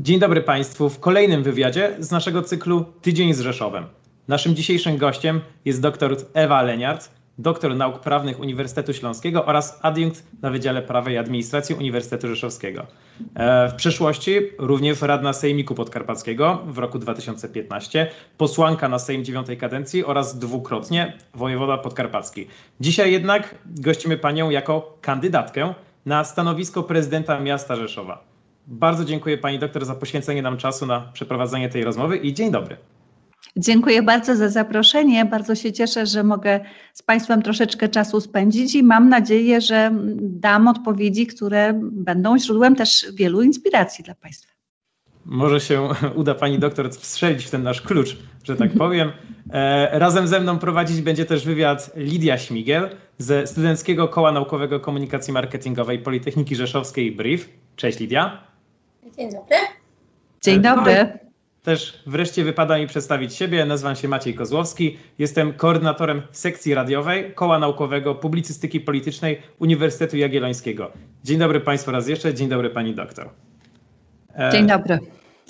Dzień dobry Państwu w kolejnym wywiadzie z naszego cyklu Tydzień z Rzeszowem. Naszym dzisiejszym gościem jest dr Ewa Leniart, doktor nauk prawnych Uniwersytetu Śląskiego oraz adiunkt na Wydziale Prawa i Administracji Uniwersytetu Rzeszowskiego. E, w przeszłości również radna Sejmiku Podkarpackiego w roku 2015, posłanka na Sejm dziewiątej kadencji oraz dwukrotnie wojewoda podkarpacki. Dzisiaj jednak gościmy panią jako kandydatkę na stanowisko prezydenta miasta Rzeszowa. Bardzo dziękuję pani doktor za poświęcenie nam czasu na przeprowadzenie tej rozmowy i dzień dobry. Dziękuję bardzo za zaproszenie. Bardzo się cieszę, że mogę z Państwem troszeczkę czasu spędzić i mam nadzieję, że dam odpowiedzi, które będą źródłem też wielu inspiracji dla Państwa. Może się uda Pani doktor strzelić w ten nasz klucz, że tak powiem. E, razem ze mną prowadzić będzie też wywiad Lidia Śmigiel ze Studenckiego Koła Naukowego Komunikacji Marketingowej Politechniki Rzeszowskiej BRIF. Cześć Lidia. Dzień dobry. Dzień dobry. Też wreszcie wypada mi przedstawić siebie. Nazywam się Maciej Kozłowski. Jestem koordynatorem sekcji radiowej Koła Naukowego Publicystyki Politycznej Uniwersytetu Jagiellońskiego. Dzień dobry Państwu raz jeszcze. Dzień dobry Pani doktor. E, Dzień dobry.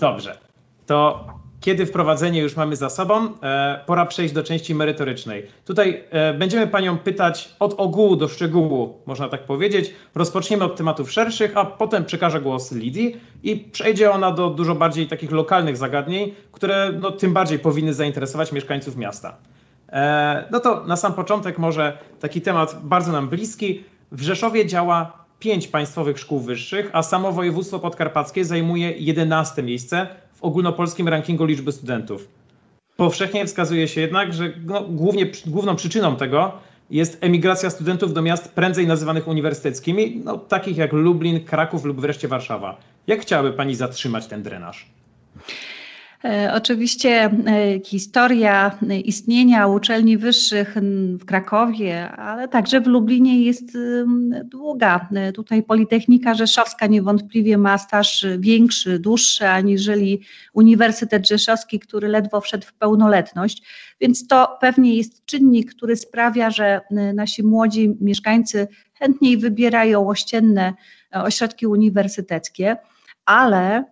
Dobrze. To kiedy wprowadzenie już mamy za sobą, e, pora przejść do części merytorycznej. Tutaj e, będziemy Panią pytać od ogółu do szczegółu, można tak powiedzieć. Rozpoczniemy od tematów szerszych, a potem przekażę głos Lidii i przejdzie ona do dużo bardziej takich lokalnych zagadnień, które no, tym bardziej powinny zainteresować mieszkańców miasta. E, no to na sam początek może taki temat bardzo nam bliski. W Rzeszowie działa pięć państwowych szkół wyższych, a samo województwo podkarpackie zajmuje 11 miejsce w ogólnopolskim rankingu liczby studentów. Powszechnie wskazuje się jednak, że no, głównie, główną przyczyną tego jest emigracja studentów do miast prędzej nazywanych uniwersyteckimi, no, takich jak Lublin, Kraków lub wreszcie Warszawa. Jak chciałaby Pani zatrzymać ten drenaż? E, oczywiście e, historia istnienia uczelni wyższych w Krakowie, ale także w Lublinie jest długa. E, tutaj Politechnika Rzeszowska niewątpliwie ma staż większy, dłuższy aniżeli Uniwersytet Rzeszowski, który ledwo wszedł w pełnoletność, więc to pewnie jest czynnik, który sprawia, że nasi młodzi mieszkańcy chętniej wybierają ościenne ośrodki uniwersyteckie, ale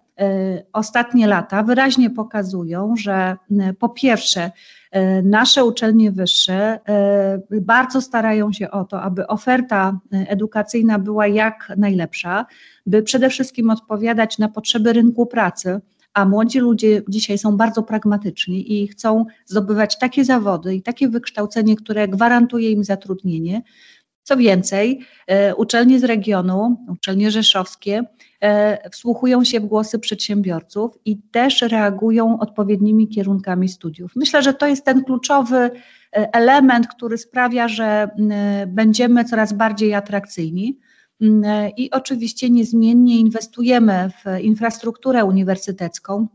ostatnie lata wyraźnie pokazują, że po pierwsze, e, nasze uczelnie wyższe bardzo starają się o to, aby oferta edukacyjna była jak najlepsza, by przede wszystkim odpowiadać na potrzeby rynku pracy. A młodzi ludzie dzisiaj są bardzo pragmatyczni i chcą zdobywać takie zawody i takie wykształcenie, które gwarantuje im zatrudnienie. Co więcej, uczelnie z regionu, uczelnie rzeszowskie, E, wsłuchują się w głosy przedsiębiorców i też reagują odpowiednimi kierunkami studiów. Myślę, że to jest ten kluczowy e, element, który sprawia, że będziemy coraz bardziej atrakcyjni. I oczywiście niezmiennie inwestujemy w infrastrukturę uniwersytecką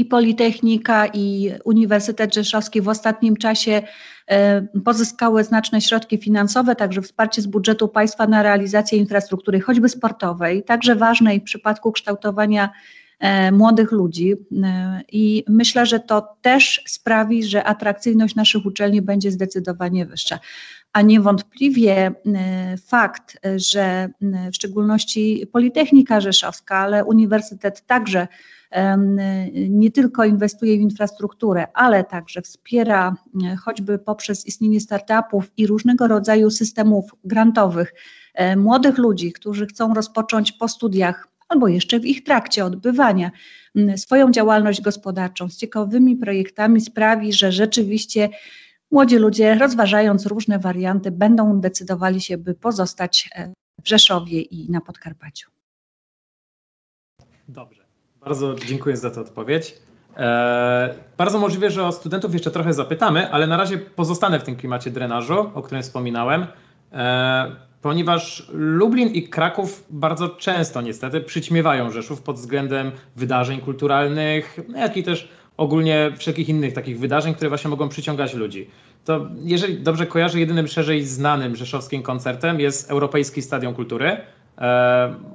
i Politechnika, i Uniwersytet Rzeszowski w ostatnim czasie e, pozyskały znaczne środki finansowe, także wsparcie z budżetu państwa na realizację infrastruktury, choćby sportowej, także ważnej w przypadku kształtowania e, młodych ludzi. E, I myślę, że to też sprawi, że atrakcyjność naszych uczelni będzie zdecydowanie wyższa. A niewątpliwie fakt, że w szczególności Politechnika Rzeszowska, ale Uniwersytet także nie tylko inwestuje w infrastrukturę, ale także wspiera e, choćby poprzez istnienie startupów i różnego rodzaju systemów grantowych e, młodych ludzi, którzy chcą rozpocząć po studiach albo jeszcze w ich trakcie odbywania swoją działalność gospodarczą z ciekawymi projektami sprawi, że rzeczywiście młodzi ludzie, rozważając różne warianty, będą decydowali się, by pozostać e, w Rzeszowie i na Podkarpaciu. Dobrze. Bardzo dziękuję za tę odpowiedź. E, bardzo możliwe, że o studentów jeszcze trochę zapytamy, ale na razie pozostanę w tym klimacie drenażu, o którym wspominałem, e, ponieważ Lublin i Kraków bardzo często niestety przyćmiewają Rzeszów pod względem wydarzeń kulturalnych, jak i też ogólnie wszelkich innych takich wydarzeń, które właśnie mogą przyciągać ludzi. To jeżeli dobrze kojarzę, jedynym szerzej znanym rzeszowskim koncertem jest Europejski Stadion Kultury,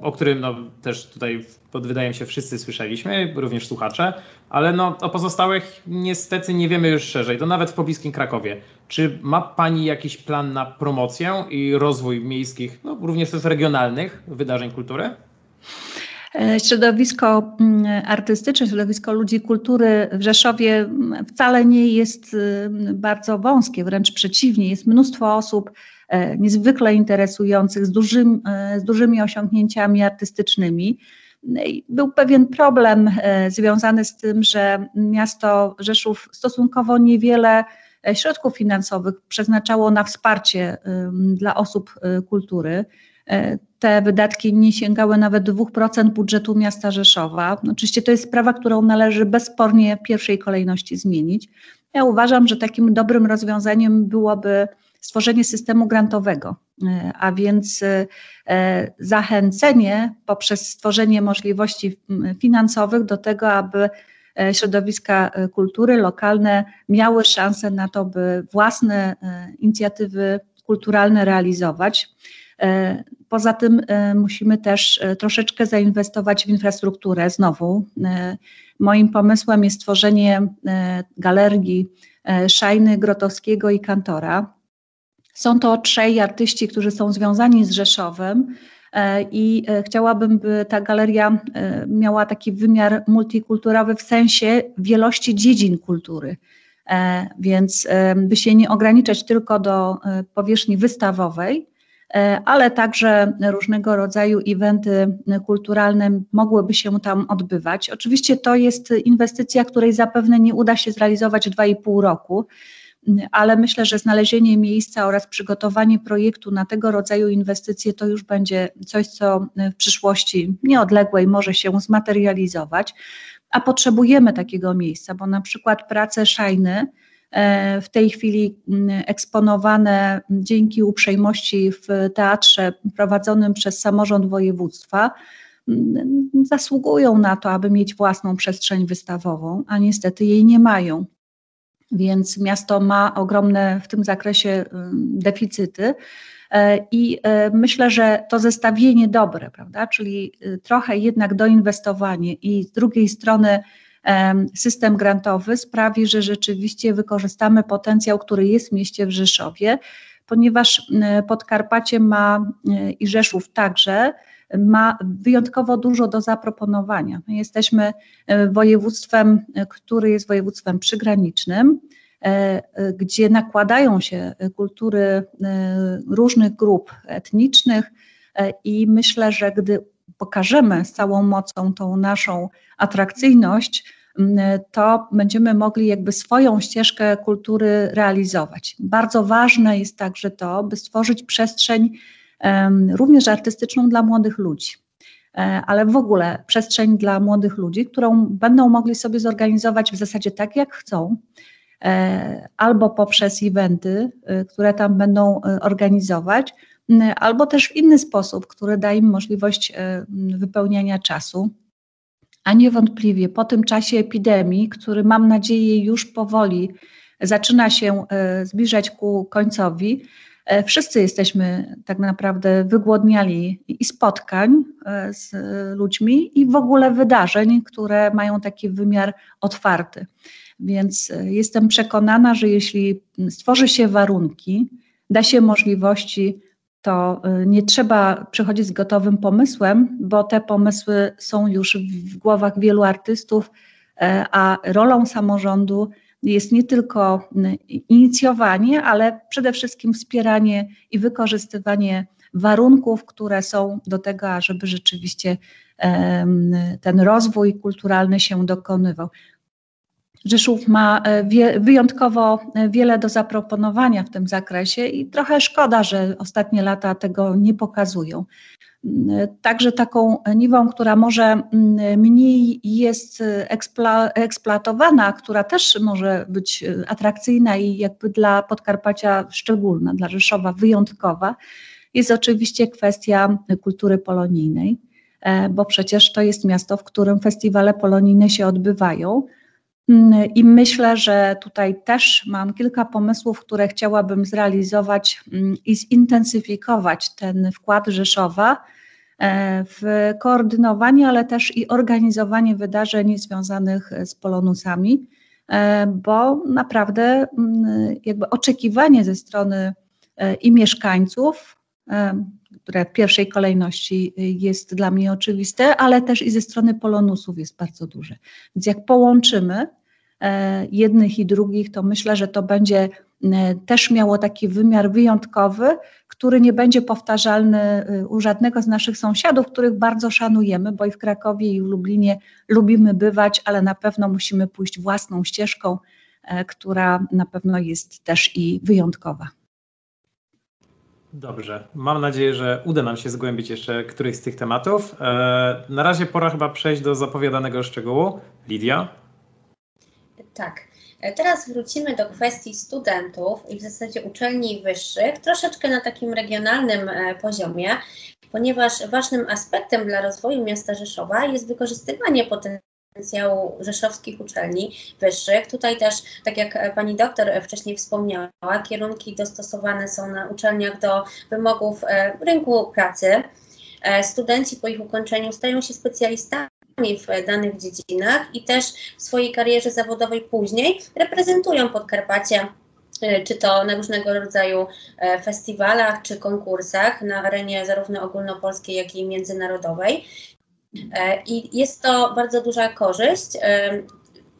o którym no, też tutaj wydaje mi się wszyscy słyszeliśmy, również słuchacze, ale no, o pozostałych niestety nie wiemy już szerzej, to nawet w pobliskim Krakowie. Czy ma Pani jakiś plan na promocję i rozwój miejskich, no, również też regionalnych wydarzeń kultury? E, środowisko mm, artystyczne, środowisko ludzi kultury w Rzeszowie mm, wcale nie jest y, bardzo wąskie, wręcz przeciwnie. Jest mnóstwo osób e, niezwykle interesujących, z, dużym, e, z dużymi osiągnięciami artystycznymi. No był pewien problem związany z tym, że miasto Rzeszów stosunkowo niewiele środków finansowych przeznaczało na wsparcie dla osób kultury. E, te wydatki nie sięgały nawet 2% budżetu miasta Rzeszowa. Oczywiście to jest sprawa, którą należy bezspornie w pierwszej kolejności zmienić. Ja uważam, że takim dobrym rozwiązaniem byłoby stworzenie systemu grantowego, e, a więc e, zachęcenie poprzez stworzenie możliwości finansowych do tego, aby środowiska kultury lokalne miały szansę na to, by własne inicjatywy kulturalne realizować. E, poza tym e, musimy też e, troszeczkę zainwestować w infrastrukturę znowu. Moim pomysłem jest stworzenie galerii Szajny, Grotowskiego i Kantora. Są to trzej artyści, którzy są związani z Rzeszowem i chciałabym, by ta galeria miała taki wymiar multikulturowy w sensie wielości dziedzin kultury. Więc by się nie ograniczać tylko do powierzchni wystawowej, E, ale także różnego rodzaju eventy kulturalne mogłyby się tam odbywać. Oczywiście to jest inwestycja, której zapewne nie uda się zrealizować w 2,5 roku, ale myślę, że znalezienie miejsca oraz przygotowanie projektu na tego rodzaju inwestycje to już będzie coś, co w przyszłości nieodległej może się zmaterializować, a potrzebujemy takiego miejsca, bo na przykład prace szajny, E, w tej chwili mm, eksponowane dzięki uprzejmości w teatrze prowadzonym przez samorząd województwa mm, zasługują na to, aby mieć własną przestrzeń wystawową, a niestety jej nie mają. Więc miasto ma ogromne w tym zakresie mm, deficyty. E, I e, myślę, że to zestawienie dobre, prawda? Czyli trochę jednak doinwestowanie i z drugiej strony system grantowy sprawi, że rzeczywiście wykorzystamy potencjał, który jest w mieście w Rzeszowie, ponieważ Podkarpacie ma e, i Rzeszów także ma wyjątkowo dużo do zaproponowania. My jesteśmy e, województwem, e, który jest województwem przygranicznym, gdzie nakładają się kultury różnych grup etnicznych i myślę, że gdy pokażemy z całą mocą tą naszą atrakcyjność, to będziemy mogli jakby swoją ścieżkę kultury realizować. Bardzo ważne jest także to, by stworzyć przestrzeń również artystyczną dla młodych ludzi e, ale w ogóle przestrzeń dla młodych ludzi, którą będą mogli sobie zorganizować w zasadzie tak, jak chcą, e, albo poprzez eventy, e, które tam będą organizować, albo też w inny sposób, który da im możliwość wypełniania czasu. A niewątpliwie po tym czasie epidemii, który mam nadzieję już powoli zaczyna się e, zbliżać ku końcowi, e, wszyscy jesteśmy tak naprawdę wygłodniali i spotkań z ludźmi, i w ogóle wydarzeń, które mają taki wymiar otwarty. Więc jestem przekonana, że jeśli stworzy się warunki, da się możliwości to y, nie trzeba przychodzić z gotowym pomysłem, bo te pomysły są już w głowach wielu artystów, e, a rolą samorządu jest nie tylko y, inicjowanie, ale przede wszystkim wspieranie i wykorzystywanie warunków, które są do tego, żeby rzeczywiście ten rozwój kulturalny się dokonywał. Rzeszów ma e, wyjątkowo e, wiele do zaproponowania w tym zakresie i trochę szkoda, że ostatnie lata tego nie pokazują. Mm, e, także taką niwą, która może mm, mniej jest eksploatowana, która też może być atrakcyjna i jakby dla Podkarpacia szczególna, dla Rzeszowa wyjątkowa, jest oczywiście kwestia kultury polonijnej, bo przecież to jest miasto, w którym festiwale polonijne się odbywają. Mm, I myślę, że tutaj też mam kilka pomysłów, które chciałabym zrealizować mm, i zintensyfikować ten wkład Rzeszowa e, w koordynowanie, ale też i organizowanie wydarzeń związanych z polonusami, e, bo naprawdę mm, jakby oczekiwanie ze strony e, i mieszkańców, które w pierwszej kolejności jest dla mnie oczywiste, ale też i ze strony polonusów jest bardzo duże. Więc jak połączymy jednych i drugich, to myślę, że to będzie też miało taki wymiar wyjątkowy, który nie będzie powtarzalny u żadnego z naszych sąsiadów, których bardzo szanujemy, bo i w Krakowie, i w Lublinie lubimy bywać, ale na pewno musimy pójść własną ścieżką, która na pewno jest też i wyjątkowa. Dobrze. Mam nadzieję, że uda nam się zgłębić jeszcze któryś z tych tematów. E, na razie pora chyba przejść do zapowiadanego szczegółu. Lidia? Tak. E, teraz wrócimy do kwestii studentów i w zasadzie uczelni wyższych, troszeczkę na takim regionalnym e, poziomie, ponieważ ważnym aspektem dla rozwoju miasta Rzeszowa jest wykorzystywanie potencjału potencjału rzeszowskich uczelni wyższych. Tutaj też, tak jak pani doktor wcześniej wspomniała, kierunki dostosowane są na uczelniach do wymogów e, rynku pracy. E, studenci po ich ukończeniu stają się specjalistami w danych dziedzinach i też w swojej karierze zawodowej później reprezentują Podkarpacie e, czy to na różnego rodzaju festiwalach czy konkursach na arenie zarówno ogólnopolskiej, jak i międzynarodowej. E, I jest to bardzo duża korzyść, e,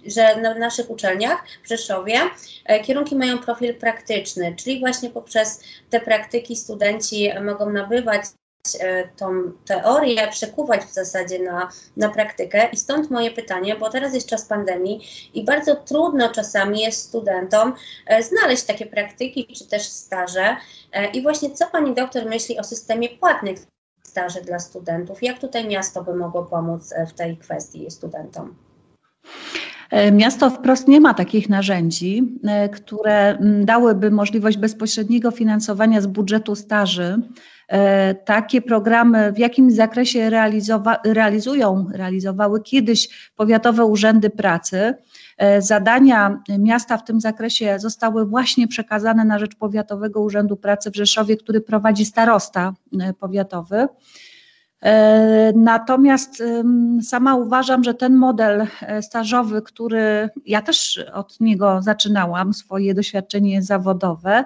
że na naszych uczelniach w Rzeszowie e, kierunki mają profil praktyczny, czyli właśnie poprzez te praktyki studenci mogą nabywać tą teorię, przekuwać w zasadzie na, na praktykę. I stąd moje pytanie, bo teraz jest czas pandemii i bardzo trudno czasami jest studentom znaleźć takie praktyki czy też staże. I właśnie co pani doktor myśli o systemie płatnych staży dla studentów. Jak tutaj miasto by mogło pomóc e, w tej kwestii studentom? E, miasto wprost nie ma takich narzędzi, e, które dałyby możliwość bezpośredniego finansowania z budżetu staży. Takie programy w jakimś zakresie realizowa- realizują, realizowały kiedyś powiatowe urzędy pracy. Zadania miasta w tym zakresie zostały właśnie przekazane na rzecz Powiatowego Urzędu Pracy w Rzeszowie, który prowadzi starosta powiatowy. E, natomiast sama uważam, że ten model e, stażowy, który ja też od niego zaczynałam, swoje doświadczenie zawodowe, e,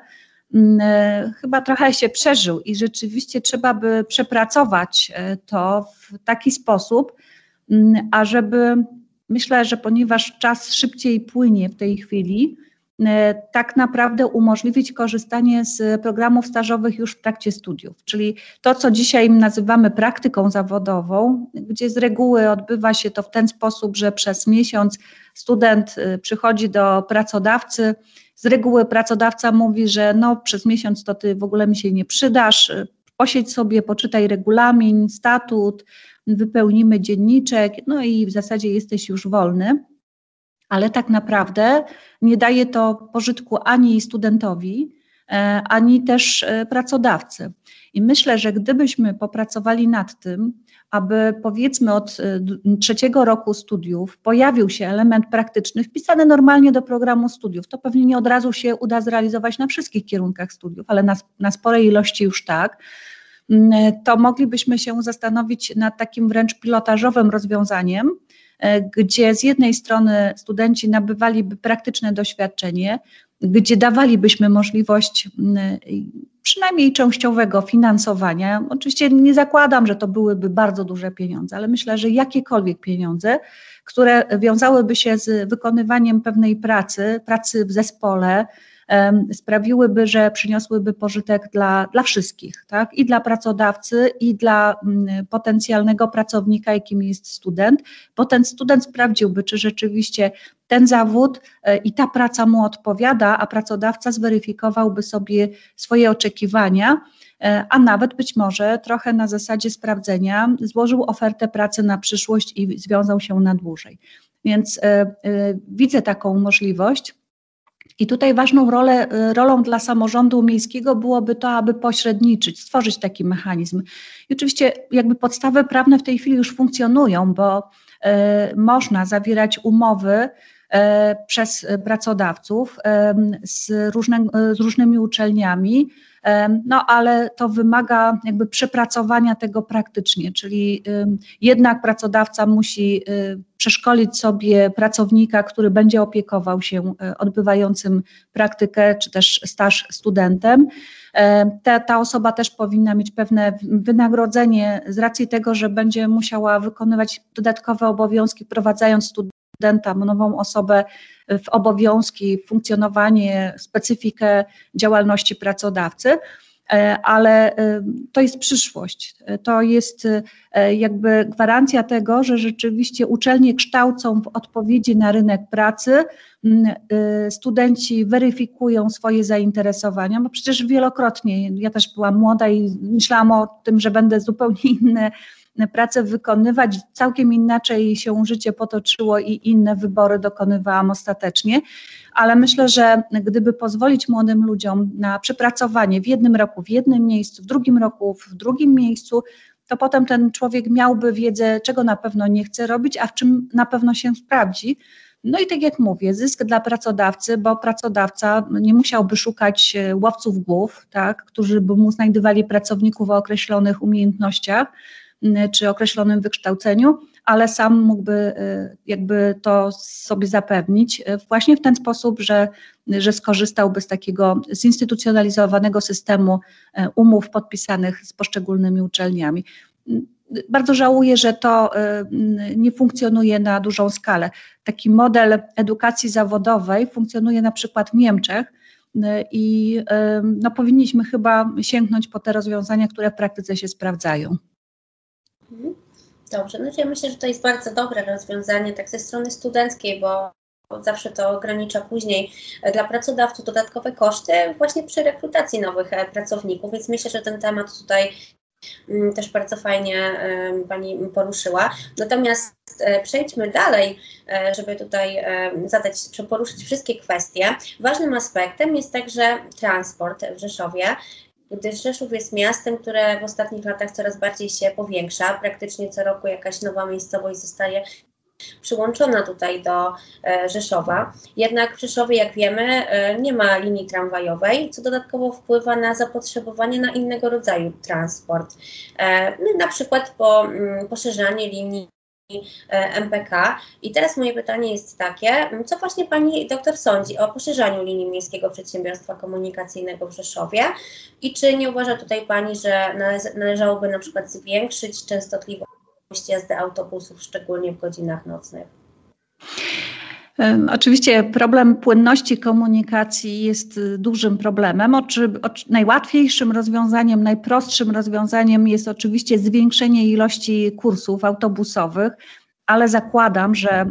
chyba trochę się przeżył i rzeczywiście trzeba by przepracować to w taki sposób, ażeby myślę, że ponieważ czas szybciej płynie w tej chwili, E, tak naprawdę umożliwić korzystanie z programów stażowych już w trakcie studiów. Czyli to, co dzisiaj nazywamy praktyką zawodową, gdzie z reguły odbywa się to w ten sposób, że przez miesiąc student e, przychodzi do pracodawcy. Z reguły pracodawca mówi, że no, przez miesiąc to ty w ogóle mi się nie przydasz, posiedź sobie, poczytaj regulamin, statut, wypełnimy dzienniczek, no i w zasadzie jesteś już wolny. Ale tak naprawdę nie daje to pożytku ani studentowi, ani też e, pracodawcy. I myślę, że gdybyśmy popracowali nad tym, aby powiedzmy od e, trzeciego roku studiów pojawił się element praktyczny wpisany normalnie do programu studiów, to pewnie nie od razu się uda zrealizować na wszystkich kierunkach studiów, ale na, na sporej ilości już tak, mm, to moglibyśmy się zastanowić nad takim wręcz pilotażowym rozwiązaniem, E, gdzie z jednej strony studenci nabywaliby praktyczne doświadczenie, gdzie dawalibyśmy możliwość przynajmniej częściowego finansowania. Oczywiście nie zakładam, że to byłyby bardzo duże pieniądze, ale myślę, że jakiekolwiek pieniądze, które wiązałyby się z wykonywaniem pewnej pracy, pracy w zespole, sprawiłyby, że przyniosłyby pożytek dla, dla wszystkich, tak? i dla pracodawcy, i dla mm, potencjalnego pracownika, jakim jest student, bo ten student sprawdziłby, czy rzeczywiście ten zawód e, i ta praca mu odpowiada, a pracodawca zweryfikowałby sobie swoje oczekiwania e, a nawet być może trochę na zasadzie sprawdzenia złożył ofertę pracy na przyszłość i związał się na dłużej. Więc y, y, widzę taką możliwość. I tutaj ważną rolę, y, rolą dla samorządu miejskiego byłoby to, aby pośredniczyć, stworzyć taki mechanizm. I oczywiście jakby podstawy prawne w tej chwili już funkcjonują, bo y, można zawierać umowy przez pracodawców z, różne, z różnymi uczelniami. No, ale to wymaga jakby przepracowania tego praktycznie, czyli jednak pracodawca musi przeszkolić sobie pracownika, który będzie opiekował się odbywającym praktykę czy też staż studentem. Ta, ta osoba też powinna mieć pewne wynagrodzenie z racji tego, że będzie musiała wykonywać dodatkowe obowiązki, wprowadzając studenta, nową osobę w obowiązki, funkcjonowanie, specyfikę działalności pracodawcy e, ale e, to jest przyszłość. To jest e, jakby gwarancja tego, że rzeczywiście uczelnie kształcą w odpowiedzi na rynek pracy, studenci weryfikują swoje zainteresowania, bo przecież wielokrotnie, ja też byłam młoda i myślałam o tym, że będę zupełnie inne pracę wykonywać. Całkiem inaczej się życie potoczyło i inne wybory dokonywałam ostatecznie, ale myślę, że gdyby pozwolić młodym ludziom na przepracowanie w jednym roku w jednym miejscu, w drugim roku w drugim miejscu, to potem ten człowiek miałby wiedzę, czego na pewno nie chce robić, a w czym na pewno się sprawdzi. No i tak jak mówię, zysk dla pracodawcy, bo pracodawca nie musiałby szukać e, łowców głów, tak, którzy by mu znajdowali pracowników o określonych umiejętnościach, czy określonym wykształceniu, ale sam mógłby y, jakby to sobie zapewnić y, właśnie w ten sposób, że, że skorzystałby z takiego zinstytucjonalizowanego systemu umów podpisanych z poszczególnymi uczelniami. Bardzo żałuję, że to nie funkcjonuje na dużą skalę. Taki model edukacji zawodowej funkcjonuje na przykład w Niemczech, i no, powinniśmy chyba sięgnąć po te rozwiązania, które w praktyce się sprawdzają. Mhm. Dobrze, no ja myślę, że to jest bardzo dobre rozwiązanie tak ze strony studenckiej, bo zawsze to ogranicza później e, dla pracodawców dodatkowe koszty właśnie przy rekrutacji nowych e, pracowników, więc myślę, że ten temat tutaj mm, też bardzo fajnie Pani poruszyła. Natomiast e, przejdźmy dalej, żeby tutaj zadać, poruszyć wszystkie kwestie. Ważnym aspektem jest także transport w Rzeszowie gdyż Rzeszów jest miastem, które w ostatnich latach coraz bardziej się powiększa. Praktycznie co roku jakaś nowa miejscowość zostaje przyłączona tutaj do e, Rzeszowa. Jednak w Rzeszowie, jak wiemy, e, nie ma linii tramwajowej, co dodatkowo wpływa na zapotrzebowanie na innego rodzaju transport. E, no, na przykład po mm, poszerzanie linii MPK. I teraz moje pytanie jest takie, co właśnie Pani doktor sądzi o poszerzaniu linii Miejskiego Przedsiębiorstwa Komunikacyjnego w Rzeszowie i czy nie uważa tutaj Pani, że należałoby na przykład zwiększyć częstotliwość jazdy autobusów, szczególnie w godzinach nocnych? Oczywiście problem płynności komunikacji jest y, dużym problemem. Oczy, najłatwiejszym rozwiązaniem, najprostszym rozwiązaniem jest oczywiście zwiększenie ilości kursów autobusowych, ale zakładam, że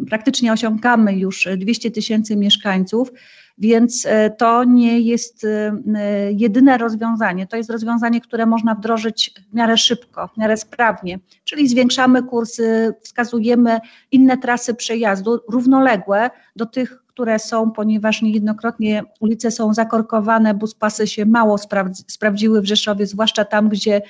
y, praktycznie osiągamy już 200 tysięcy mieszkańców więc e, to nie jest e, e, jedyne rozwiązanie. To jest rozwiązanie, które można wdrożyć w miarę szybko, w miarę sprawnie, czyli zwiększamy kursy, wskazujemy inne trasy przejazdu równoległe do tych, które są, ponieważ niejednokrotnie ulice są zakorkowane, buspasy się mało sprawdziły w Rzeszowie, zwłaszcza tam, gdzie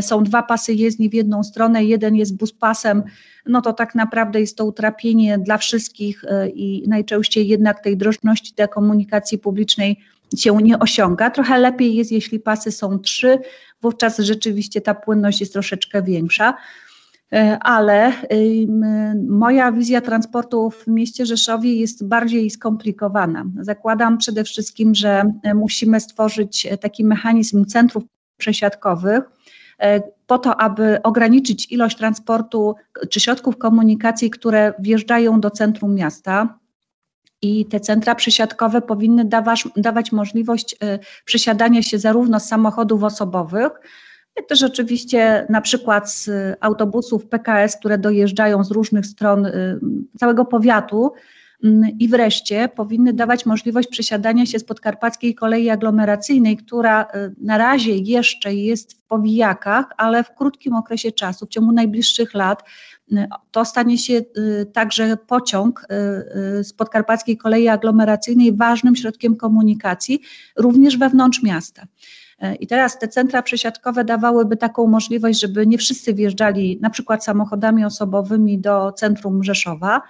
są dwa pasy jezdni w jedną stronę, jeden jest buspasem, no to tak naprawdę jest to utrapienie dla wszystkich e, i najczęściej jednak tej drożności dla komunikacji publicznej się nie osiąga. Trochę lepiej jest, jeśli pasy są trzy, wówczas rzeczywiście ta płynność jest troszeczkę większa. E, ale moja wizja transportu w mieście Rzeszowie jest bardziej skomplikowana. Zakładam przede wszystkim, że musimy stworzyć taki mechanizm centrów przesiadkowych, E, po to, aby ograniczyć ilość transportu czy środków komunikacji, które wjeżdżają do centrum miasta. I te centra przesiadkowe powinny dawać, dawać możliwość e, przesiadania się zarówno z samochodów osobowych, jak też oczywiście na przykład z autobusów PKS, które dojeżdżają z różnych stron e, całego powiatu, Mm, I wreszcie powinny dawać możliwość przesiadania się z podkarpackiej kolei aglomeracyjnej, która y, na razie jeszcze jest w powijakach, ale w krótkim okresie czasu, w ciągu najbliższych lat, y, to stanie się y, także pociąg z podkarpackiej kolei aglomeracyjnej ważnym środkiem komunikacji, również wewnątrz miasta. I teraz te centra przesiadkowe dawałyby taką możliwość, żeby nie wszyscy wjeżdżali na przykład samochodami osobowymi do centrum Rzeszowa,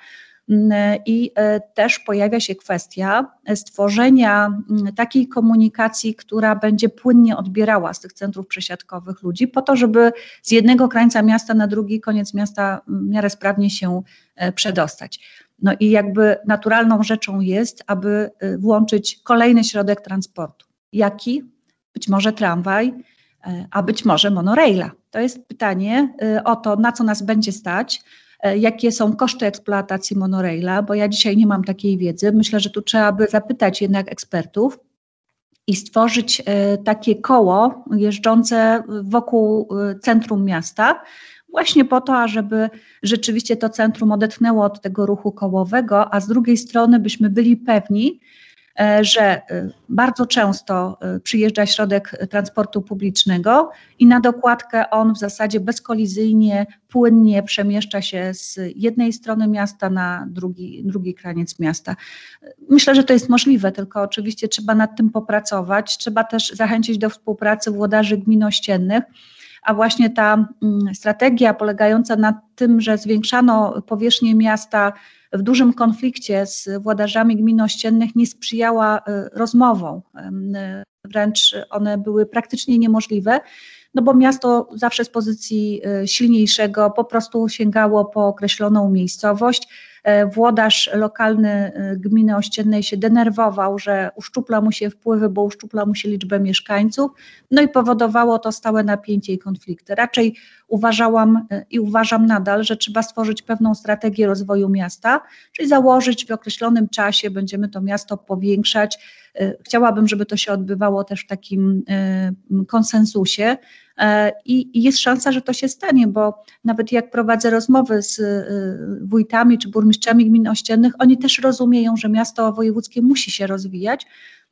I też pojawia się kwestia stworzenia takiej komunikacji, która będzie płynnie odbierała z tych centrów przesiadkowych ludzi, po to, żeby z jednego krańca miasta na drugi koniec miasta w miarę sprawnie się przedostać. No i jakby naturalną rzeczą jest, aby włączyć kolejny środek transportu. Jaki? Być może tramwaj, y, a być może monoraila. To jest pytanie y, o to, na co nas będzie stać, jakie są koszty eksploatacji monoraila, bo ja dzisiaj nie mam takiej wiedzy. Myślę, że tu trzeba by zapytać jednak ekspertów i stworzyć takie koło jeżdżące wokół centrum miasta, właśnie po to, ażeby rzeczywiście to centrum odetchnęło od tego ruchu kołowego, a z drugiej strony byśmy byli pewni, e, że e, bardzo często e, przyjeżdża środek transportu publicznego i na dokładkę on w zasadzie bezkolizyjnie, płynnie przemieszcza się z jednej strony miasta na drugi, drugi kraniec miasta. Myślę, że to jest możliwe, tylko oczywiście trzeba nad tym popracować. Trzeba też zachęcić do współpracy włodarzy gmin ościennych a właśnie ta mm, strategia polegająca na tym, że zwiększano powierzchnię miasta w dużym konflikcie z włodarzami gmin ościennych nie sprzyjała y, rozmowom. Wręcz one były praktycznie niemożliwe, no bo miasto zawsze z pozycji y, silniejszego po prostu sięgało po określoną miejscowość E, włodarz lokalny e, gminy ościennej się denerwował, że uszczupla mu się wpływy, bo uszczupla mu się liczbę mieszkańców, no i powodowało to stałe napięcie i konflikty. Raczej uważałam e, i uważam nadal, że trzeba stworzyć pewną strategię rozwoju miasta, czyli założyć w określonym czasie, będziemy to miasto powiększać. Chciałabym, żeby to się odbywało też w takim konsensusie, E, I, jest szansa, że to się stanie, bo nawet jak prowadzę rozmowy z e, wójtami czy burmistrzami gmin ościennych, oni też rozumieją, że miasto wojewódzkie musi się rozwijać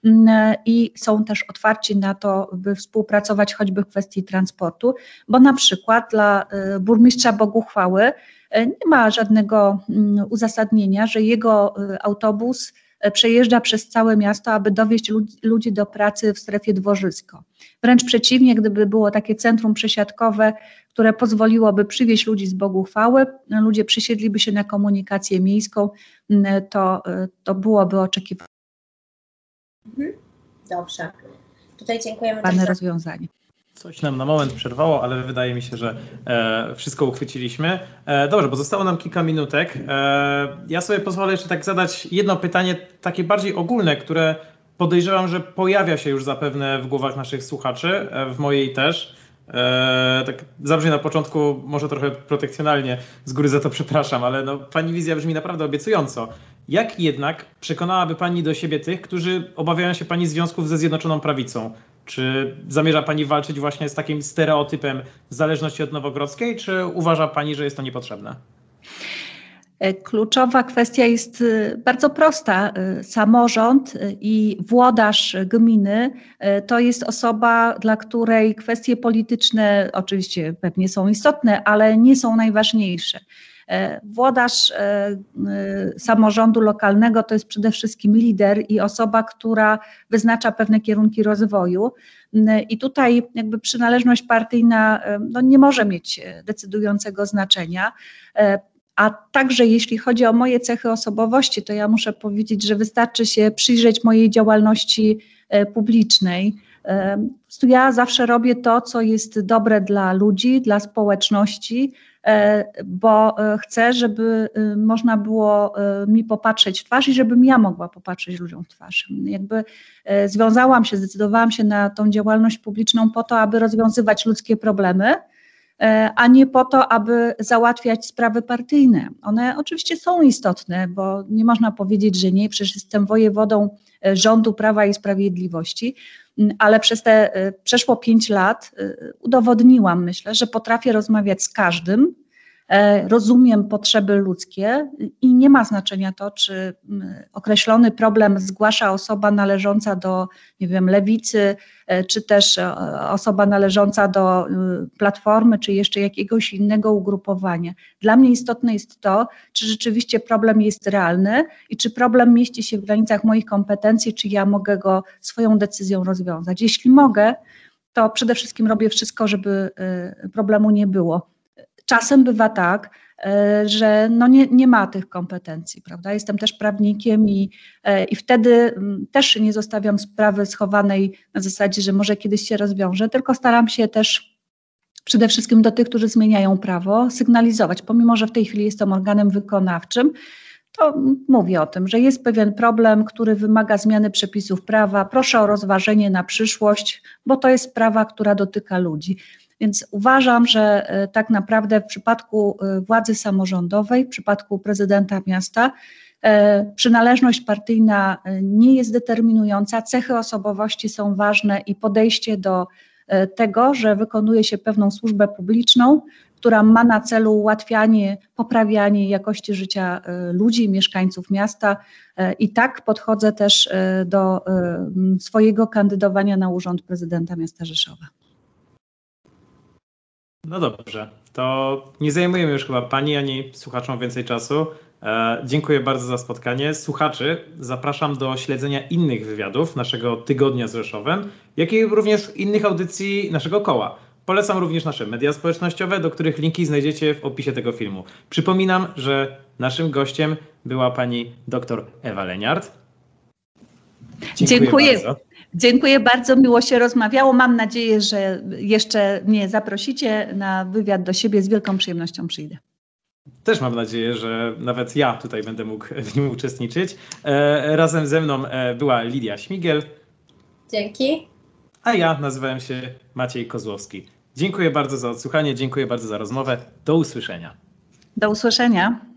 mm, e, i są też otwarci na to, by współpracować choćby w kwestii transportu, bo na przykład dla burmistrza Boguchwały nie ma żadnego mm, uzasadnienia, że jego autobus przejeżdża przez całe miasto, aby dowieść ludzi do pracy w strefie dworzysko. Wręcz przeciwnie, gdyby było takie centrum przesiadkowe, które pozwoliłoby przywieźć ludzi z Boguchwały, ludzie przysiedliby się na komunikację miejską, to, to byłoby oczekiwane. Mhm. Dobrze. Tutaj dziękujemy. Pane rozwiązanie. Coś nam na moment przerwało, ale wydaje mi się, że e, wszystko uchwyciliśmy. E, dobrze, bo zostało nam kilka minutek. E, ja sobie pozwolę jeszcze tak zadać jedno pytanie, takie bardziej ogólne, które podejrzewam, że pojawia się już zapewne w głowach naszych słuchaczy, e, w mojej też. E, tak zabrzmi na początku może trochę protekcjonalnie, z góry za to przepraszam, ale no, Pani wizja brzmi naprawdę obiecująco. Jak jednak przekonałaby Pani do siebie tych, którzy obawiają się Pani związków ze Zjednoczoną Prawicą? Czy zamierza Pani walczyć właśnie z takim stereotypem zależności od Nowogrodzkiej, czy uważa Pani, że jest to niepotrzebne? E, kluczowa kwestia jest e, bardzo prosta. E, samorząd i włodarz gminy to jest osoba, dla której kwestie polityczne oczywiście pewnie są istotne, ale nie są najważniejsze. Włodarz samorządu lokalnego to jest przede wszystkim lider i osoba, która wyznacza pewne kierunki rozwoju. I tutaj jakby przynależność partyjna no, nie może mieć decydującego znaczenia. A także jeśli chodzi o moje cechy osobowości, to ja muszę powiedzieć, że wystarczy się przyjrzeć mojej działalności e, publicznej. E, ja zawsze robię to, co jest dobre dla ludzi, dla społeczności, e, bo chcę, żeby można było mi popatrzeć w twarz i żebym ja mogła popatrzeć ludziom w twarz. Jakby związałam się, zdecydowałam się na tą działalność publiczną po to, aby rozwiązywać ludzkie problemy E, a nie po to, aby załatwiać sprawy partyjne. One oczywiście są istotne, bo nie można powiedzieć, że nie, przecież jestem wojewodą e, rządu Prawa i Sprawiedliwości, ale przez te e, przeszło pięć lat udowodniłam, myślę, że potrafię rozmawiać z każdym, E, rozumiem potrzeby ludzkie i nie ma znaczenia to, czy określony problem zgłasza osoba należąca do, nie wiem, lewicy, e, czy też e, osoba należąca do platformy, czy jeszcze jakiegoś innego ugrupowania. Dla mnie istotne jest to, czy rzeczywiście problem jest realny i czy problem mieści się w granicach moich kompetencji, czy ja mogę go swoją decyzją rozwiązać. Jeśli mogę, to przede wszystkim robię wszystko, żeby problemu nie było. Czasem bywa tak, e, że no nie, nie ma tych kompetencji, prawda? Jestem też prawnikiem i, e, i wtedy też nie zostawiam sprawy schowanej na zasadzie, że może kiedyś się rozwiąże, tylko staram się też przede wszystkim do tych, którzy zmieniają prawo, sygnalizować, pomimo że w tej chwili jestem organem wykonawczym, to mówię o tym, że jest pewien problem, który wymaga zmiany przepisów prawa. Proszę o rozważenie na przyszłość, bo to jest sprawa, która dotyka ludzi. Więc uważam, że e, tak naprawdę w przypadku e, władzy samorządowej, w przypadku prezydenta miasta, e, przynależność partyjna nie jest determinująca, cechy osobowości są ważne i podejście do tego, że wykonuje się pewną służbę publiczną, która ma na celu ułatwianie, poprawianie jakości życia ludzi, mieszkańców miasta. I tak podchodzę też do swojego kandydowania na urząd prezydenta miasta Rzeszowa. No dobrze, to nie zajmujemy już chyba Pani ani słuchaczom więcej czasu. E, dziękuję bardzo za spotkanie. Słuchaczy zapraszam do śledzenia innych wywiadów naszego tygodnia z Rzeszowem, jak i również innych audycji naszego koła. Polecam również nasze media społecznościowe, do których linki znajdziecie w opisie tego filmu. Przypominam, że naszym gościem była pani dr Ewa Leniart. Dziękuję. Dziękuję. Dziękuję bardzo, miło się rozmawiało. Mam nadzieję, że jeszcze mnie zaprosicie na wywiad do siebie. Z wielką przyjemnością przyjdę. Też mam nadzieję, że nawet ja tutaj będę mógł w nim uczestniczyć. E, razem ze mną e, była Lidia Śmigiel. Dzięki. A ja nazywałem się Maciej Kozłowski. Dziękuję bardzo za odsłuchanie, dziękuję bardzo za rozmowę. Do usłyszenia. Do usłyszenia.